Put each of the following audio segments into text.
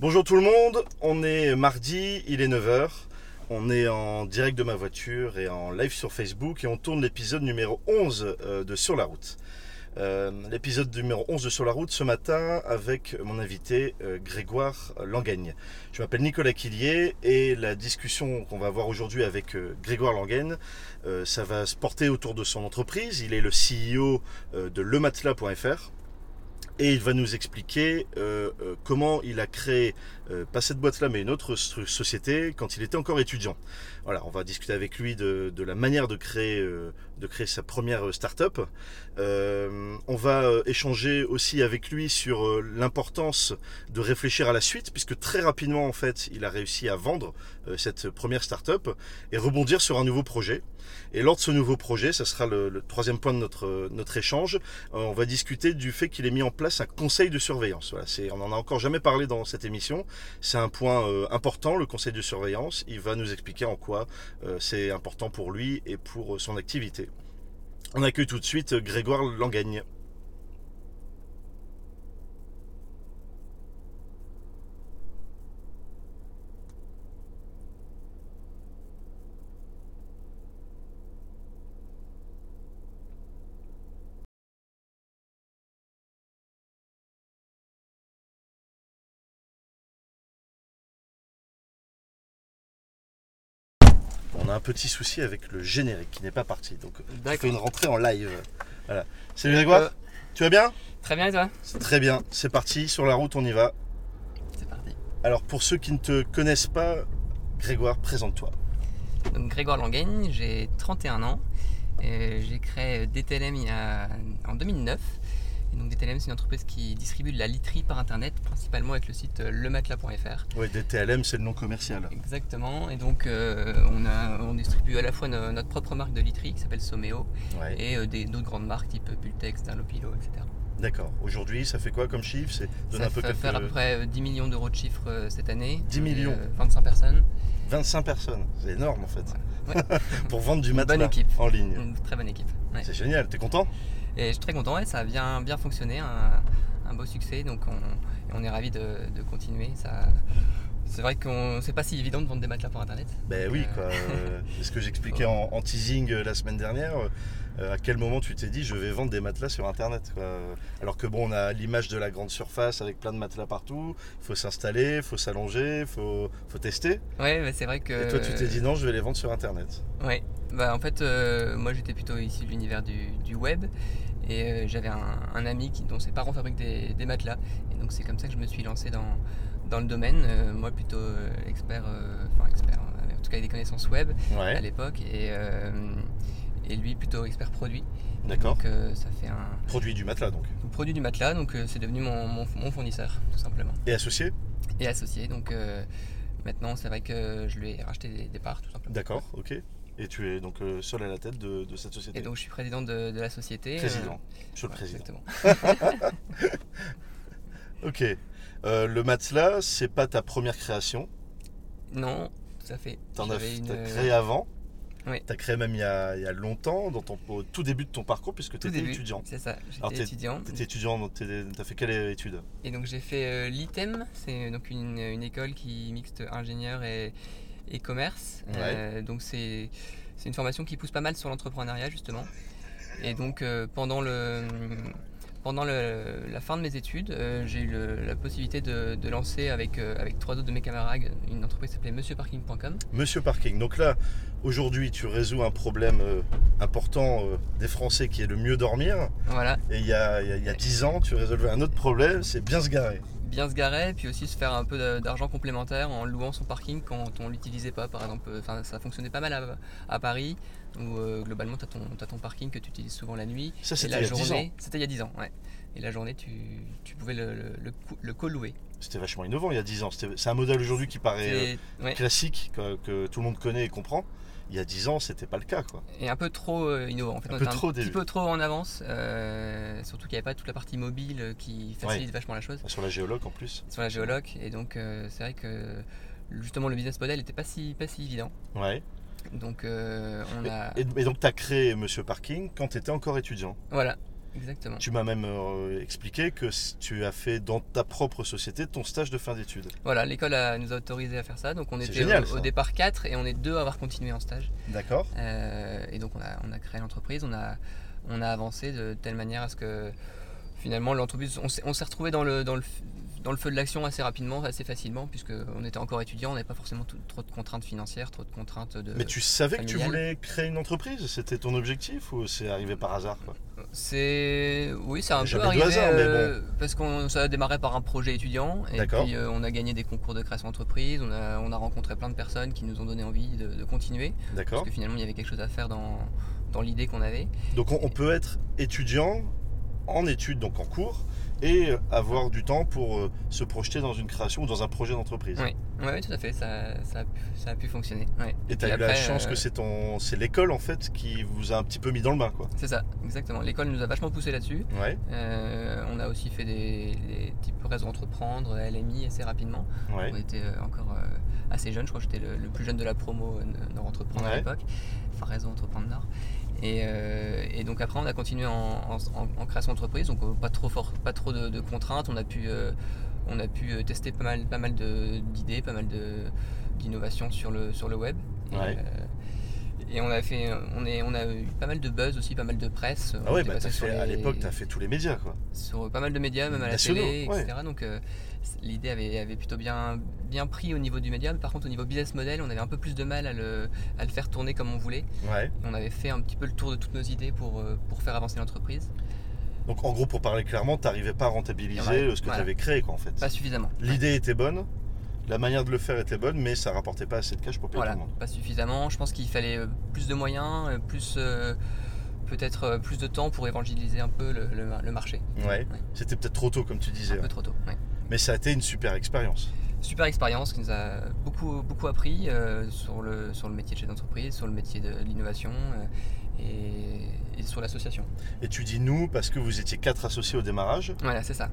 Bonjour tout le monde, on est mardi, il est 9h. On est en direct de ma voiture et en live sur Facebook et on tourne l'épisode numéro 11 euh, de Sur la route. Euh, l'épisode numéro 11 de Sur la route ce matin avec mon invité euh, Grégoire Langaigne. Je m'appelle Nicolas Quillier et la discussion qu'on va avoir aujourd'hui avec Grégoire Langaigne, ça va se porter autour de son entreprise. Il est le CEO de lematelas.fr et il va nous expliquer euh, euh, comment il a créé, euh, pas cette boîte-là, mais une autre société quand il était encore étudiant. Voilà, on va discuter avec lui de, la manière de créer, de créer sa première start-up. on va échanger aussi avec lui sur l'importance de réfléchir à la suite, puisque très rapidement, en fait, il a réussi à vendre cette première start-up et rebondir sur un nouveau projet. Et lors de ce nouveau projet, ça sera le, troisième point de notre, notre échange, euh, on va discuter du fait qu'il ait mis en place un conseil de surveillance. Voilà, on n'en a encore jamais parlé dans cette émission. C'est un point euh, important, le conseil de surveillance. Il va nous expliquer en quoi euh, c'est important pour lui et pour son activité. On accueille tout de suite Grégoire Langagne. On a un petit souci avec le générique qui n'est pas parti. Donc, on fait une rentrée en live. Voilà. Salut Grégoire, euh, tu vas bien? Très bien et toi? Très bien, c'est parti, sur la route on y va. C'est parti. Alors pour ceux qui ne te connaissent pas, Grégoire, présente-toi. Donc Grégoire Langaigne, j'ai 31 ans. J'ai créé DTLM en 2009 donc DTLM, c'est une entreprise qui distribue de la literie par internet, principalement avec le site euh, lematelas.fr. Oui, DTLM, c'est le nom commercial. Exactement. Et donc, euh, on, a, on distribue à la fois notre propre marque de literie qui s'appelle Someo et euh, d'autres grandes marques type Bultex, Dunlopilo, etc. D'accord. Aujourd'hui, ça fait quoi comme chiffre? Ça un peu faire à peu près 10 millions d'euros de chiffre cette année. 10 millions 25 personnes. 25 personnes, c'est énorme en fait. Pour vendre du matelas en ligne. Une très bonne équipe. C'est génial, t'es content? Et je suis très content, ça a bien, bien fonctionné, un, beau succès, donc on, est ravis de, continuer. Ça, c'est vrai que c'est pas si évident de vendre des matelas pour internet. Ben oui, quoi. Euh, c'est ce que j'expliquais en, en, teasing euh, la semaine dernière. Euh, à quel moment tu t'es dit je vais vendre des matelas sur internet Alors que bon, on a l'image de la grande surface avec plein de matelas partout, il faut s'installer, il faut s'allonger, il faut, faut, tester. Ouais, mais c'est vrai que. Et toi, tu t'es dit non, je vais les vendre sur internet. Ouais, bah en fait, moi j'étais plutôt ici de l'univers du, du, web et euh, j'avais un, ami qui, dont ses parents fabriquent des, matelas. Et donc c'est comme ça que je me suis lancé dans, dans le domaine. Euh, moi plutôt euh, expert, enfin expert, en tout cas des connaissances web à l'époque. Et, et lui plutôt expert produit. D'accord. Donc ça fait un. Produit du matelas donc. Produit du matelas, donc c'est devenu mon, mon, fournisseur tout simplement. Et associé? Et associé, donc maintenant c'est vrai que je lui ai racheté des, des parts tout simplement. D'accord, ok. Et tu es donc euh, seul à la tête de, cette société. Et donc je suis président de, la société. Euh, président. Je suis le président. Exactement. ok. Euh, le matelas, c'est pas ta première création Non, tout à fait. T'en as, créé avant oui. Tu as créé même il y, a, il y a longtemps, dans ton, au tout début de ton parcours, puisque tu étais étudiant. C'est ça, j'étais étudiant. Tu étais étudiant, tu as fait quelle étude? Et donc j'ai fait l'ITEM, c'est donc une, une, école qui mixte ingénieur et, et commerce. Euh, donc c'est une formation qui pousse pas mal sur l'entrepreneuriat justement. Et donc euh, pendant le pendant la fin de mes études, euh, j'ai eu la possibilité de, lancer avec, avec trois autres de mes camarades une entreprise qui s'appelait MonsieurParking.com. Monsieur Parking. Donc là, aujourd'hui, tu résous un problème important des Français qui est le mieux dormir. Voilà. Et il y a, il y a 10 ans, tu résolvais un autre problème, c'est bien se garer bien se garer, puis aussi se faire un peu d'argent complémentaire en louant son parking quand on l'utilisait pas. Par exemple, enfin, ça fonctionnait pas mal à, Paris, où euh, globalement tu as, ton parking que tu utilises souvent la nuit. Ça, c'était il y a 10 ans. C'était il y a 10 ans, ouais. Et la journée, tu, pouvais le, le, co-louer. C'était vachement innovant il y a 10 ans. C'est un modèle aujourd'hui qui paraît euh, classique, que, tout le monde connaît et comprend il y a 10 ans, c'était pas le cas. Quoi. Et un peu trop euh, innovant. En fait, un, peu trop un petit peu trop en avance. Euh, surtout qu'il n'y avait pas toute la partie mobile qui facilite vachement la chose. Sur la géologue en plus. Sur la géologue. Et donc, euh, c'est vrai que justement, le business model n'était pas si, pas si évident. Ouais. Donc, on a. Et, donc, tu as créé Monsieur Parking quand tu étais encore étudiant. Voilà. Exactement. Tu m'as même expliqué que tu as fait dans ta propre société ton stage de fin d'études. Voilà, l'école nous a autorisé à faire ça. Donc on était génial, au, départ 4 et on est deux à avoir continué en stage. D'accord. et donc on a, on a créé l'entreprise, on a, on a avancé de telle manière à ce que finalement l'entreprise, on s'est retrouvé dans le, dans le, dans le feu de l'action assez rapidement, assez facilement, puisqu'on était encore étudiant, on n'avait pas forcément trop de contraintes financières, trop de contraintes de. Mais tu savais que tu voulais créer une entreprise? C'était ton objectif ou c'est arrivé par hasard C'est. Oui, c'est un peu arrivé. Hasard, euh, Parce qu'on ça a démarré par un projet étudiant, et puis euh, on a gagné des concours de création d'entreprise, on a, on a rencontré plein de personnes qui nous ont donné envie de, de continuer. D'accord. Parce que finalement, il y avait quelque chose à faire dans, dans l'idée qu'on avait. Donc on peut être étudiant en études, donc en cours, et avoir du temps pour euh, se projeter dans une création ou dans un projet d'entreprise. Oui. oui, tout à fait, ça, ça, a, pu, ça a pu fonctionner. Et tu as eu la chance que euh, c'est ton, c'est l'école en fait qui vous a un petit peu mis dans le bain, quoi. C'est ça, exactement. L'école nous a vachement poussé là-dessus. Ouais. Euh, on a aussi fait des, des types réseaux entreprendre, LMI assez rapidement. Ouais. On était encore assez jeunes, je crois que j'étais le, plus jeune de la promo Nord Entreprendre à l'époque, enfin réseau Entreprendre Nord. Euh, et, donc après, on a continué en, création d'entreprise, donc euh, pas trop, fort, pas trop de, contraintes. On a pu, euh, on a pu tester pas mal, pas mal d'idées, pas mal d'innovations sur le, sur le web. Et, on a fait, on, est, on a eu pas mal de buzz aussi, pas mal de presse. Ah ouais, bah à l'époque, tu as fait tous les médias quoi. Sur pas mal de médias, même à la télé, etc. Donc l'idée avait, avait, plutôt bien, bien pris au niveau du média. Mais par contre, au niveau business model, on avait un peu plus de mal à le, à le faire tourner comme on voulait. On avait fait un petit peu le tour de toutes nos idées pour, euh, pour faire avancer l'entreprise. Donc en gros, pour parler clairement, tu n'arrivais pas à rentabiliser ce que tu avais créé quoi, en fait. Pas suffisamment. L'idée était bonne, la manière de le faire était bonne, mais ça rapportait pas assez de cash pour payer voilà, tout le monde. Pas suffisamment. Je pense qu'il fallait euh, plus de moyens, euh, plus peut-être plus de temps pour évangéliser un peu le, le, marché. Ouais. C'était peut-être trop tôt, comme tu disais. Un peu trop tôt. Mais ça a été une super expérience. Super expérience qui nous a beaucoup, beaucoup appris euh, sur, le, sur le métier de chef d'entreprise, sur le métier de l'innovation euh, et, sur l'association. Et tu dis nous parce que vous étiez quatre associés au démarrage. Voilà, c'est ça.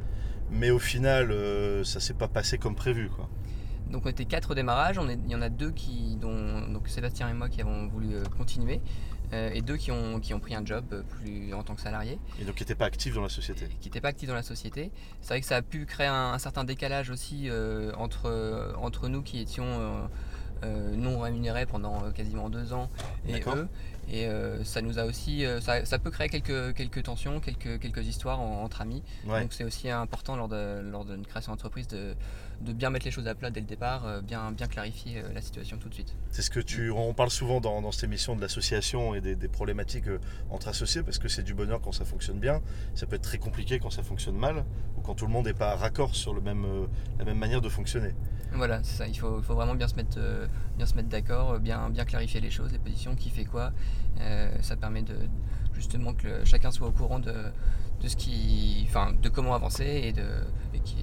Mais au final, euh, ça s'est pas passé comme prévu. Quoi. Donc on était quatre au démarrage, on est, il y en a deux qui, dont donc Sébastien et moi qui avons voulu continuer. Euh, et deux qui ont, qui ont pris un job plus en tant que salarié. Et donc qui n'étaient pas actifs dans la société Qui n'étaient pas actifs dans la société. C'est vrai que ça a pu créer un, certain décalage aussi euh, entre, entre nous qui étions euh, non rémunérés pendant quasiment deux ans et eux. Et ça nous a aussi, ça, ça, peut créer quelques, quelques tensions, quelques, quelques histoires entre amis. Donc c'est aussi important lors d'une lors création d'entreprise de, de bien mettre les choses à plat dès le départ, euh, bien, bien clarifier euh, la situation tout de suite. C'est ce que tu. On parle souvent dans, cette émission de l'association et des, problématiques euh, entre associés parce que c'est du bonheur quand ça fonctionne bien. Ça peut être très compliqué quand ça fonctionne mal ou quand tout le monde n'est pas raccord sur le même, la même manière de fonctionner. Voilà, c'est ça. Il faut, faut, vraiment bien se mettre, bien se mettre d'accord, bien, bien clarifier les choses, les positions, qui fait quoi. ça permet de justement que chacun soit au courant de, de ce qui, enfin, de comment avancer et de et qui,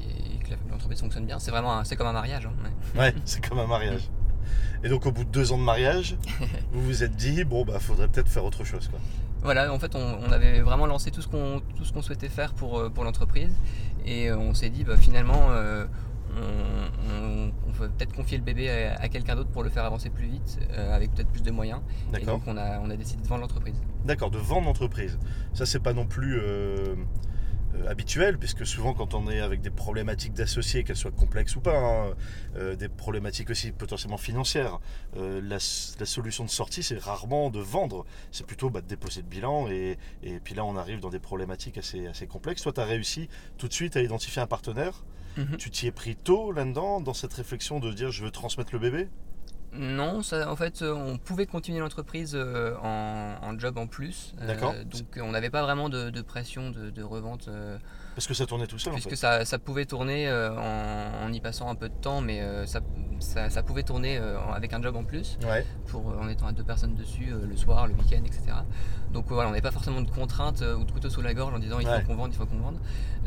l'entreprise fonctionne bien. C'est vraiment, c'est comme un mariage. Hein, ouais, c'est comme un mariage. Et donc au bout de deux ans de mariage, vous vous êtes dit bon bah faudrait peut-être faire autre chose quoi. Voilà, en fait on, avait vraiment lancé tout ce qu'on tout ce qu'on souhaitait faire pour, euh, pour l'entreprise et euh, on s'est dit bah, finalement euh, on, on, peut peut-être confier le bébé à, quelqu'un d'autre pour le faire avancer plus vite avec peut-être plus de moyens. Et donc on a, on a décidé de vendre l'entreprise. D'accord, de vendre l'entreprise. Ça c'est pas non plus euh, habituel, puisque souvent quand on est avec des problématiques d'associés, qu'elles soient complexes ou pas, hein, euh, des problématiques aussi potentiellement financières, euh, la, solution de sortie c'est rarement de vendre, c'est plutôt bah, de déposer le bilan et, et, puis là on arrive dans des problématiques assez, assez complexes. Toi tu as réussi tout de suite à identifier un partenaire, mhm. tu t'y es pris tôt là-dedans, dans cette réflexion de dire je veux transmettre le bébé? Non, en fait, euh, on pouvait continuer l'entreprise euh, en, job en plus. Euh, D'accord. donc, on n'avait pas vraiment de, pression de, revente. Parce que ça tournait tout seul. Puisque ça, pouvait tourner en, y passant un peu de temps, mais ça, ça, pouvait tourner avec un job en plus. Pour, en étant à deux personnes dessus le soir, le week-end, etc. Donc voilà, on n'avait pas forcément de contraintes ou de couteau sous la gorge en disant il faut qu'on vende, il faut qu'on vende.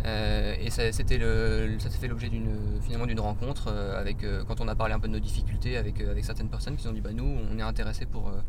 et ça, c'était le, ça s'est fait l'objet d'une finalement d'une rencontre avec quand on a parlé un peu de nos difficultés avec avec certaines personnes qui ont dit bah nous on est intéressés pour, euh,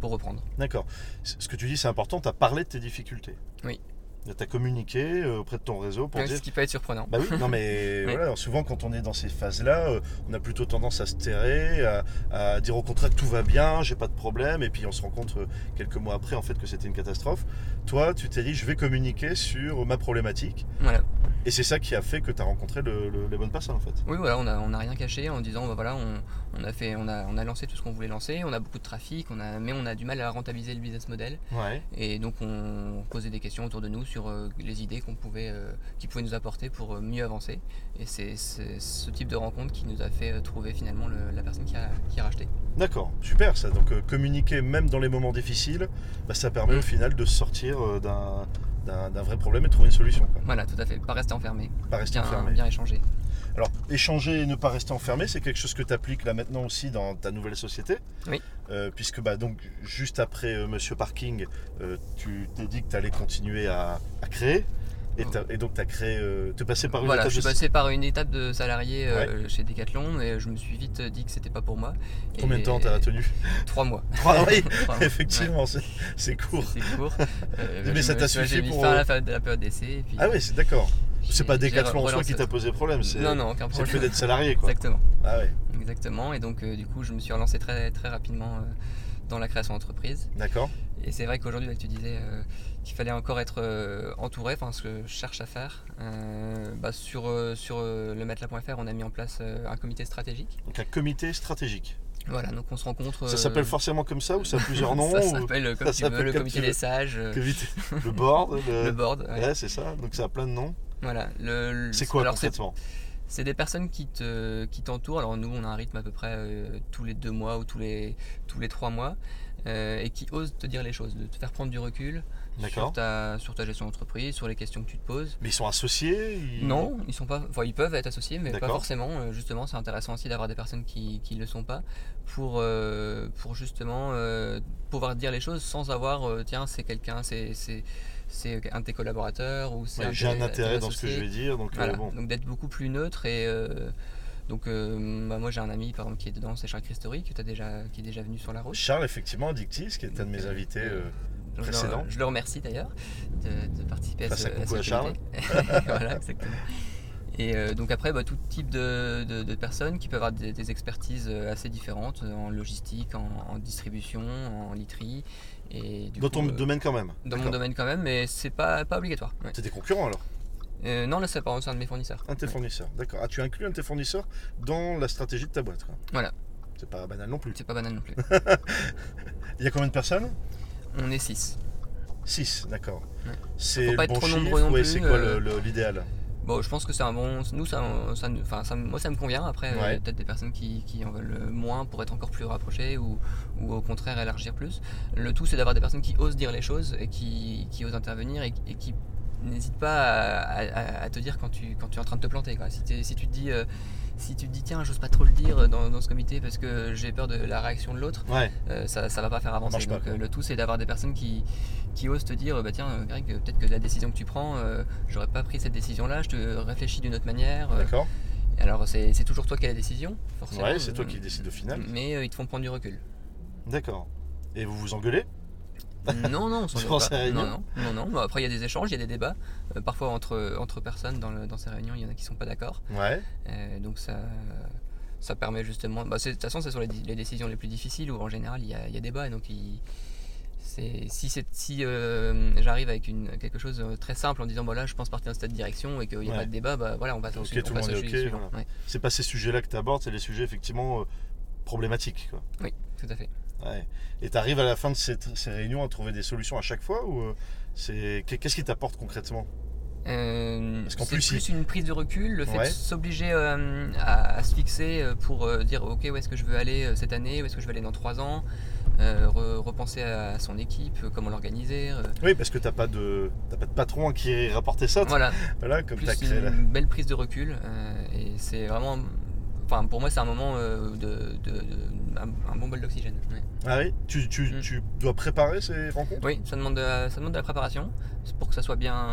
pour reprendre. D'accord. Ce que tu dis c'est important, tu as parlé de tes difficultés. Oui. Tu as communiqué euh, auprès de ton réseau pour Ouais, dire. Ce qui peut être surprenant. Bah oui, non mais Oui. voilà, souvent quand on est dans ces phases-là, euh, on a plutôt tendance à se terrer, à, à dire au contraire que tout va bien, j'ai pas de problème, et puis on se rend compte euh, quelques mois après en fait que c'était une catastrophe. Toi, tu t'es dit je vais communiquer sur ma problématique, Voilà. Et c'est ça qui a fait que tu as rencontré le- le- les bonnes personnes en fait. Oui, voilà, on n'a on a rien caché en disant, bah voilà, on, on a fait, on a, on a lancé tout ce qu'on voulait lancer, on a beaucoup de trafic, on a, mais on a du mal à rentabiliser le business model. Ouais. Et donc on posait des questions autour de nous sur euh, les idées qu'on pouvait, euh, qui pouvaient nous apporter pour euh, mieux avancer. Et c'est ce type de rencontre qui nous a fait trouver finalement le- la personne qui a, qui a racheté. D'accord, super ça. Donc euh, communiquer même dans les moments difficiles, bah, ça permet Mm. au final de sortir d'un d'un- vrai problème et de trouver une solution. Quoi. Voilà, tout à fait. Pas rester enfermé, Pas rester bien, enfermé. bien échanger. Alors, échanger et ne pas rester enfermé, c'est quelque chose que tu appliques là maintenant aussi dans ta nouvelle société. Oui. Euh, puisque bah, donc, juste après euh, Monsieur Parking, euh, tu t'es dit que tu allais continuer à, à créer. Et, et donc, tu as créé. Euh, tu es passé par une Voilà, étape je suis de- passé par une étape de salarié euh, chez Decathlon, mais je me suis vite dit que c'était pas pour moi. Combien de Et- temps t'as tenu? Trois mois. Trois, oui, Trois mois. effectivement, c'est- c'est court. C'est court. Euh, Mais ça t'a suffi pour, fin euh, la, la période d'essai. et Ah oui, c'est d'accord. C'est pas Decathlon en soi qui t'a posé problème, Non, non, aucun c'est le fait problème. d'être salarié. Quoi. Exactement. Ah ouais, Exactement. Et donc, euh, du coup, je me suis relancé très, très rapidement euh, dans la création d'entreprise. d'accord. Et c'est vrai qu'aujourd'hui, là, tu disais euh, qu'il fallait encore être euh, entouré, enfin, ce que je cherche à faire. Euh, bah, sur sur le matelas.fr, on a mis en place un comité stratégique. Donc un comité stratégique. Voilà, donc on se rencontre. Ça s'appelle forcément comme ça ou ça a plusieurs noms Ça s'appelle comme ça tu veux, le comme comité tu des sages. Le board, le... le board. ouais. Ouais, c'est ça. Donc ça a plein de noms. Voilà. Le, le- C'est quoi alors, concrètement? C'est des personnes qui te qui t'entourent. Alors nous, on a un rythme à peu près euh, tous les deux mois ou tous les tous les trois mois, euh, et qui osent te dire les choses, de te faire prendre du recul. Sur ta sur ta gestion d'entreprise, sur les questions que tu te poses. Mais ils sont associés ils- Non, ils sont pas. Enfin, ils peuvent être associés, mais pas forcément. Euh, Justement, c'est intéressant aussi d'avoir des personnes qui qui le sont pas pour euh, pour justement euh, pouvoir dire les choses sans avoir euh, tiens c'est quelqu'un c'est un de tes collaborateurs ou c'est Ouais, J'ai un intérêt dans ce que je vais dire. Donc Voilà, bon. donc d'être beaucoup plus neutre et donc euh, bah, moi j'ai un ami par exemple qui est dedans, c'est Charles Christori qui, déjà, qui est déjà venu sur la route. Charles, effectivement, Addictis, qui est un de mes invités. euh, je, le- précédent. je le remercie d'ailleurs de, de participer à ce, un coucou ce à Charles. voilà, exactement. Et euh, donc après, bah, tout type de, de- de personnes qui peuvent avoir des, des expertises euh, assez différentes euh, en logistique, en, en distribution, en literie. Et du Dans coup, ton euh, domaine quand même. dans mon domaine quand même, mais c'est pas, pas obligatoire. ouais. C'est des concurrents alors? Euh, non, là c'est sein de mes fournisseurs. Un de tes Ouais. fournisseurs. D'accord. Ah, tu inclus un de tes fournisseurs dans la stratégie de ta boîte. quoi? Voilà. C'est pas banal non plus. C'est pas banal non plus. Il y a combien de personnes? On est 6. 6, d'accord. Ouais. C'est le pas bon être trop chiffre nombreux non ouais, plus, c'est quoi euh, l'idéal? Bon, je pense que c'est un bon. Nous, ça, ça, ça, moi, ça me convient. Après, euh, Ouais. peut-être des personnes qui, qui en veulent moins pour être encore plus rapprochées ou, ou au contraire élargir plus. Le tout, c'est d'avoir des personnes qui osent dire les choses et qui, qui osent intervenir et, et qui n'hésitent pas à, à- à te dire quand tu, quand tu es en train de te planter. Quoi. Si, tu te dis. euh, si tu te dis tiens j'ose pas trop le dire dans, dans ce comité parce que j'ai peur de la réaction de l'autre, Ouais, euh, ça, ça va pas faire avancer. pas, Donc euh, le tout c'est d'avoir des personnes qui, qui osent te dire bah tiens euh, Greg peut-être que la décision que tu prends euh, j'aurais pas pris cette décision là, je te réfléchis d'une autre manière. euh, d'accord. alors c'est toujours toi qui as la décision forcément. Ouais, c'est toi euh, qui décides au final. Mais euh, ils te font prendre du recul. D'accord. Et vous vous engueulez? Non non on s'en pas. ces réunions Non non non non. Bah, après il y a des échanges, il y a des débats. Euh, parfois entre entre personnes dans, le- dans ces réunions il y en a qui sont pas d'accord. Ouais. Euh, donc ça, ça permet justement. Bah, de toute façon, c'est sur les, les décisions les plus difficiles où en général il y a, il y a débat. Donc il- si, si euh, j'arrive avec une, quelque chose de très simple en disant voilà, je pense partir dans cette direction et qu'il n'y a Ouais. pas de débat, bah, voilà, on passe au Ok, suivant- tout le monde est voilà. Ouais. C'est pas ces sujets-là que tu abordes, c'est les sujets effectivement problématiques. Quoi. Oui, tout à fait. Ouais. Et tu arrives à la fin de ces réunions à trouver des solutions à chaque fois ou euh, c'est qu'est-ce qui t'apporte concrètement? Euh, c'est plus, plus, une prise de recul, le fait Ouais. de s'obliger euh, à, à se fixer euh, pour euh, dire ok où est-ce que je veux aller cette année, où est-ce que je vais aller dans trois ans, re- repenser à son équipe, comment l'organiser. Oui, parce que t'as pas de t'as pas de patron qui rapporter ça. voilà, Voilà, comme as créé une belle prise de recul et c'est vraiment enfin pour moi c'est un moment euh, de, de- de- un, un bon bol d'oxygène ouais. Ah oui, tu, tu, Mm. tu dois préparer ces rencontres? Oui ça demande de la, ça demande de la préparation pour que ça soit bien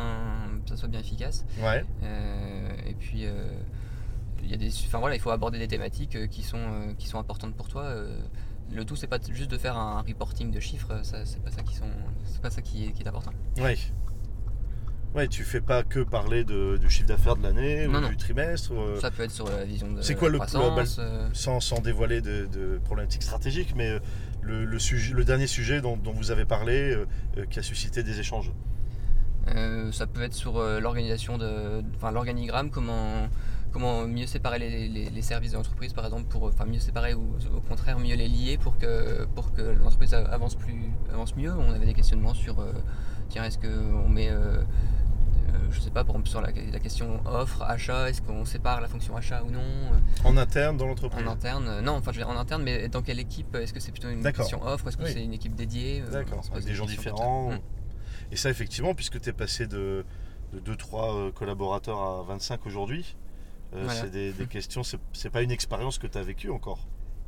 ça soit bien efficace Ouais. Euh, et puis euh, il y a des enfin voilà il faut aborder des thématiques euh, qui sont qui sont importantes pour toi le tout c'est pas juste de faire un reporting de chiffres c'est pas ça qui sont c'est pas ça qui est, qui est important Ouais. Ouais, tu fais pas que parler de, du chiffre d'affaires de l'année ou Non, du trimestre, euh, Ça peut être sur la vision de C'est quoi la le- croissance, euh, sans, sans dévoiler de, de problématiques stratégiques, mais euh, le, le sujet, le dernier sujet dont, dont vous avez parlé, euh, qui a suscité des échanges. Euh, ça peut être sur euh, l'organisation de, enfin l'organigramme, comment, comment mieux séparer les, les- les services de l'entreprise par exemple, pour, enfin mieux séparer ou au contraire mieux les lier pour que, pour que l'entreprise avance plus, avance mieux. On avait des questionnements sur, tiens, est-ce qu'on met, sais pas, exemple sur la, la question offre, achat, est-ce qu'on sépare la fonction achat ou non euh, En interne dans l'entreprise. en interne euh, Non, enfin je veux dire en interne, mais dans quelle équipe Est-ce que c'est plutôt une question offre Est-ce que Oui. c'est une équipe dédiée Euh, D'accord, avec des gens différents. Et ça, effectivement, puisque tu es passé de, de 2-3 collaborateurs à 25 aujourd'hui, euh, Voilà. c'est des, des questions, c'est pas une expérience que tu as vécue encore.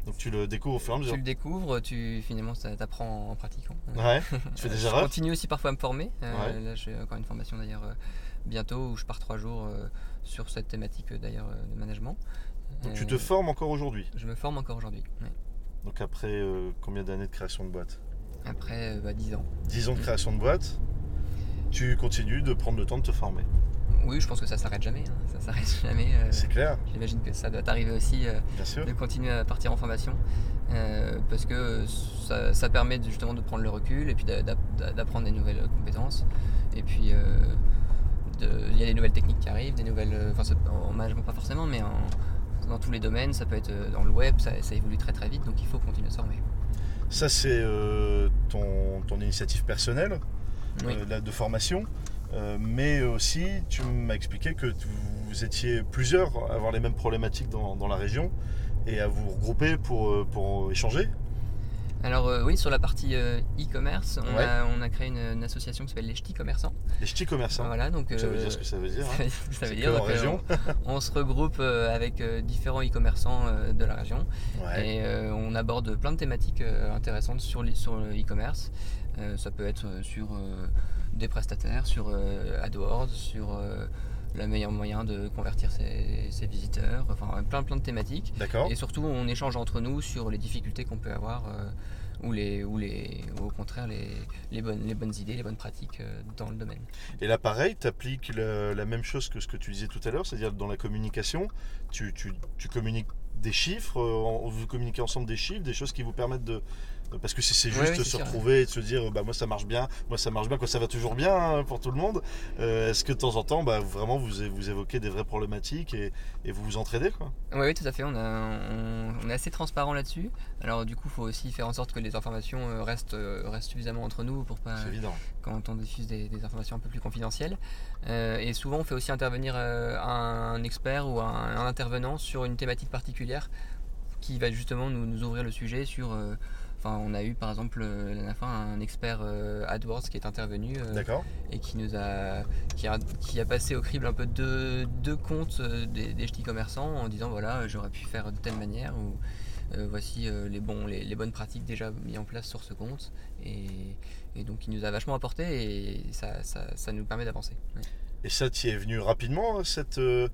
Donc tu le découvres au fur et à mesure. Tu le découvres, tu finalement t'apprends en pratiquant. Ouais, tu fais des je erreurs. continue aussi parfois à me former. Euh, Ouais. Là, j'ai encore une formation d'ailleurs bientôt où je pars trois jours euh, sur cette thématique euh, d'ailleurs euh, de management. Donc tu te formes encore aujourd'hui? Je me forme encore aujourd'hui. Donc après combien d'années de création de boîte? Après bah, 10 ans. 10 ans de Mm. création de boîte, tu continues de prendre le temps de te former? Oui, je pense que ça s'arrête jamais. hein. Ça s'arrête jamais. euh, C'est clair, J'imagine que ça doit t'arriver aussi euh, bien sûr. de continuer à partir en formation euh, parce que ça, ça permet justement de prendre le recul et puis d'a- d'a- d'apprendre des nouvelles compétences. Et puis il y a des nouvelles techniques qui arrivent, des nouvelles. euh, Enfin, en management pas forcément, mais en- dans tous les domaines, ça peut être euh, dans le web, ça, ça évolue très très vite, donc il faut continuer à se former. Ça c'est euh, ton, ton initiative personnelle Oui. euh, de formation. Euh, mais aussi, tu m'as expliqué que vous étiez plusieurs à avoir les mêmes problématiques dans, dans la région et à vous regrouper pour, pour échanger. Alors euh, oui, sur la partie euh, e-commerce, on, Ouais. a, on a créé une, une association qui s'appelle les Ch'tis commerçants. Les ch'tis commerçants. Voilà, donc Ça veut euh, dire ce que ça veut dire. ça hein. ça veut dire. que donc, région. on, on se regroupe avec différents e-commerçants de la région. Ouais. Et on aborde plein de thématiques intéressantes sur, les- sur le e-commerce. Ça peut être sur des prestataires, sur AdWords, sur le meilleur moyen de convertir ses, ses visiteurs, enfin plein plein de thématiques. D'accord. Et surtout, on échange entre nous sur les difficultés qu'on peut avoir euh, ou, les, ou, les, ou au contraire les, les, bonnes, les bonnes idées, les bonnes pratiques euh, dans le domaine. Et là, pareil, tu appliques la même chose que ce que tu disais tout à l'heure, c'est-à-dire dans la communication, tu, tu- tu communiques des chiffres, euh, en- vous communiquez ensemble des chiffres, des choses qui vous permettent de. Parce que si c'est juste ouais, c'est se retrouver et de se dire bah moi ça marche bien, moi ça marche bien, quoi ça va toujours bien hein, pour tout le monde. euh, Est-ce que de temps en temps bah, vraiment vous, vous évoquez des vraies problématiques et, et vous vous entraidez quoi? Oui, oui, tout à fait. On, a- on- on est assez transparent là-dessus. Alors du coup, il faut aussi faire en sorte que les informations euh, restent, euh, restent suffisamment entre nous pour pas C'est évident. Quand on diffuse des, des informations un peu plus confidentielles. Euh, et souvent, on fait aussi intervenir euh, un expert ou un, un intervenant sur une thématique particulière qui va justement nous, nous ouvrir le sujet sur. euh, Enfin, on a eu par exemple la dernière fois un expert AdWords qui est intervenu et qui nous a qui, a qui a passé au crible un peu deux, deux comptes des, des ch'tis commerçants en disant voilà j'aurais pu faire de telle manière ou voici euh, les, bons, les, les bonnes pratiques déjà mises en place sur ce compte et, et donc il nous a vachement apporté et ça, ça, ça nous permet d'avancer. Ouais. Et ça, tu es venu rapidement, cette euh,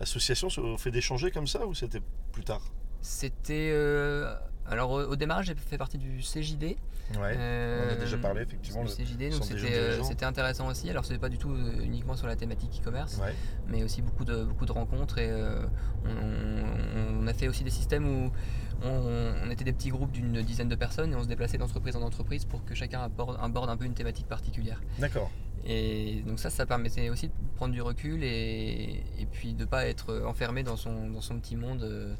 association, au fait d'échanger comme ça ou c'était plus tard? C'était euh, alors au, au démarrage j'ai fait partie du CJD. Ouais. Euh, on a déjà parlé, effectivement, Le CJD, donc c'était euh, c'était intéressant aussi. Alors c'est pas du tout euh, uniquement sur la thématique e-commerce, Ouais. mais aussi beaucoup de, beaucoup de rencontres et euh, on, on a fait aussi des systèmes où on, on était des petits groupes d'une dizaine de personnes et on se déplaçait d'entreprise en entreprise pour que chacun aborde, aborde un peu une thématique particulière. D'accord. Et donc ça, ça permettait aussi de prendre du recul et, et puis de pas être enfermé dans son, dans son petit monde. euh,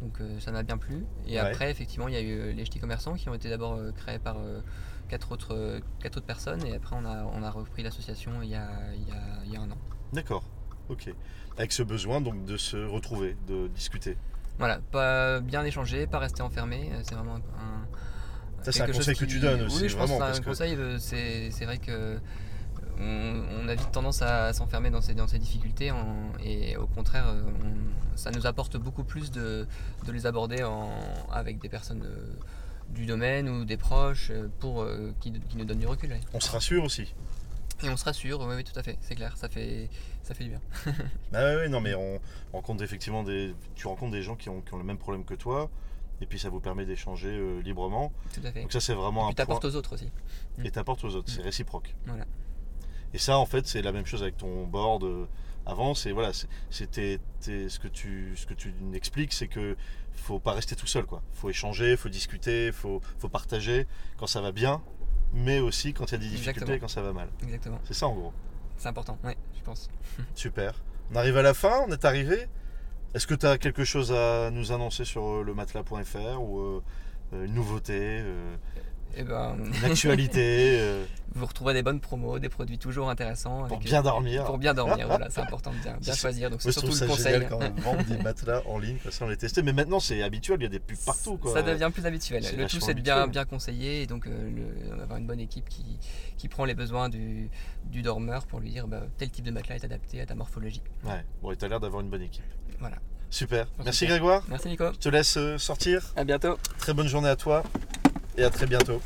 Donc euh, ça m'a bien plu. Et Ouais. après, effectivement, il y a eu les ch'tis commerçants qui ont été d'abord euh, créés par euh, quatre, autres, euh, quatre autres personnes et après on a, on a repris l'association il, y a- il, y a- il y a un an. D'accord. Ok. Avec ce besoin donc de se retrouver, de discuter. Voilà, pas bien échanger, pas rester enfermé, euh, c'est vraiment un. Ça, c'est un conseil que tu donnes aussi, Oui, je pense vraiment, que c'est un conseil, euh, c'est c'est vrai que euh, on, on a vite tendance à s'enfermer dans ces, dans ces difficultés en- et au contraire, euh, on- ça nous apporte beaucoup plus de, de les aborder en- avec des personnes euh, du domaine ou des proches euh, pour qui, qui nous donnent du recul. ouais. On se rassure aussi. Et on se rassure, oui, oui, tout à fait, c'est clair, ça fait, ça fait du bien. Bah ouais, non mais on rencontre effectivement des. Tu rencontres des gens qui ont, qui ont le même problème que toi. Et puis ça vous permet d'échanger euh, librement. Tout à fait. Donc ça c'est Et vraiment puis un point. t'apportes aux autres aussi. Et t'apportes aux autres, c'est réciproque. Voilà. Et ça, en fait, c'est la même chose avec ton board avant. C'est voilà, c'était ce que tu ce que tu expliques, c'est que faut pas rester tout seul, quoi. Faut échanger, faut discuter, faut faut partager quand ça va bien, mais aussi quand il y a des difficultés, quand ça va mal. Exactement. C'est ça en gros. C'est important, oui, je pense. Super. On arrive à la fin, on est arrivé. Est-ce que tu as quelque chose à nous annoncer sur euh, le matelas.fr ou euh, euh, une nouveauté eh ben... Une actualité Vous retrouverez des bonnes promos, des produits toujours intéressants. Pour bien dormir. Pour bien dormir, voilà, c'est important de bien, choisir. Donc c'est surtout le conseil. Quand même vendre des matelas en ligne, parce qu'on les testé. Mais maintenant c'est habituel, il y a des pubs partout. Quoi. Ça devient plus habituel. Le tout c'est de bien, bien conseiller et donc avoir une bonne équipe qui, qui prend les besoins du, du dormeur pour lui dire bah, tel type de matelas est adapté à ta morphologie. Ouais, bon, et tu as l'air d'avoir une bonne équipe. Voilà. Super. Merci Grégoire. Merci Nico. Je te laisse euh, sortir. À bientôt. Très bonne journée à toi à très bientôt.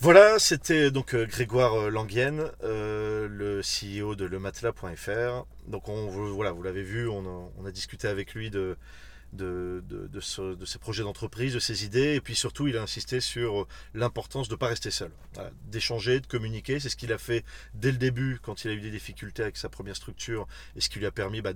Voilà, c'était donc euh, Grégoire euh, Languienne, le CEO de lematelas.fr. Donc on, voilà, vous l'avez vu, on a, discuté avec lui de, de, de, ses projets d'entreprise, de ses idées, et puis surtout il a insisté sur l'importance de ne pas rester seul, d'échanger, de communiquer. C'est ce qu'il a fait dès le début quand il a eu des difficultés avec sa première structure, et ce qui lui a permis bah,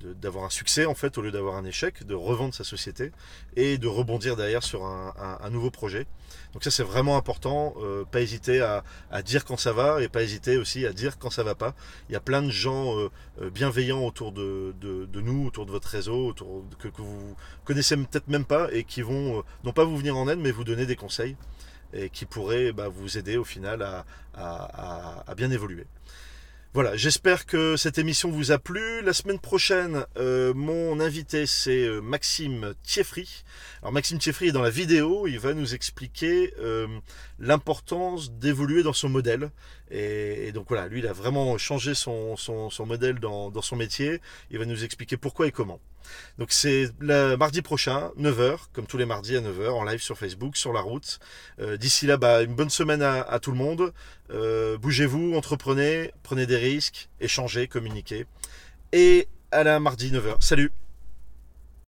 d'avoir un succès en fait au lieu d'avoir un échec, de revendre sa société et de rebondir derrière sur un, nouveau projet. Donc ça c'est vraiment important, euh, pas hésiter à, dire quand ça va et pas hésiter aussi à dire quand ça va pas. Il y a plein de gens euh, euh, bienveillants autour de, nous, autour de votre réseau, autour que, que vous connaissez peut-être même pas et qui vont euh, non pas vous venir en aide mais vous donner des conseils et qui pourraient bah, vous aider au final à bien évoluer. Voilà, j'espère que cette émission vous a plu. La semaine prochaine, euh, mon invité c'est euh, Maxime Thieffry. Alors Maxime Thieffry est dans la vidéo, il va nous expliquer l'importance d'évoluer dans son modèle. Et, donc voilà, lui il a vraiment changé son, son, modèle dans, dans, son métier. Il va nous expliquer pourquoi et comment. Donc c'est le mardi prochain, 9h, comme tous les mardis à 9h, en live sur Facebook, sur la route. Euh, d'ici là, bah, une bonne semaine à, tout le monde. Euh, bougez-vous, entreprenez, prenez des risques, échangez, communiquez. Et à la mardi 9h. Salut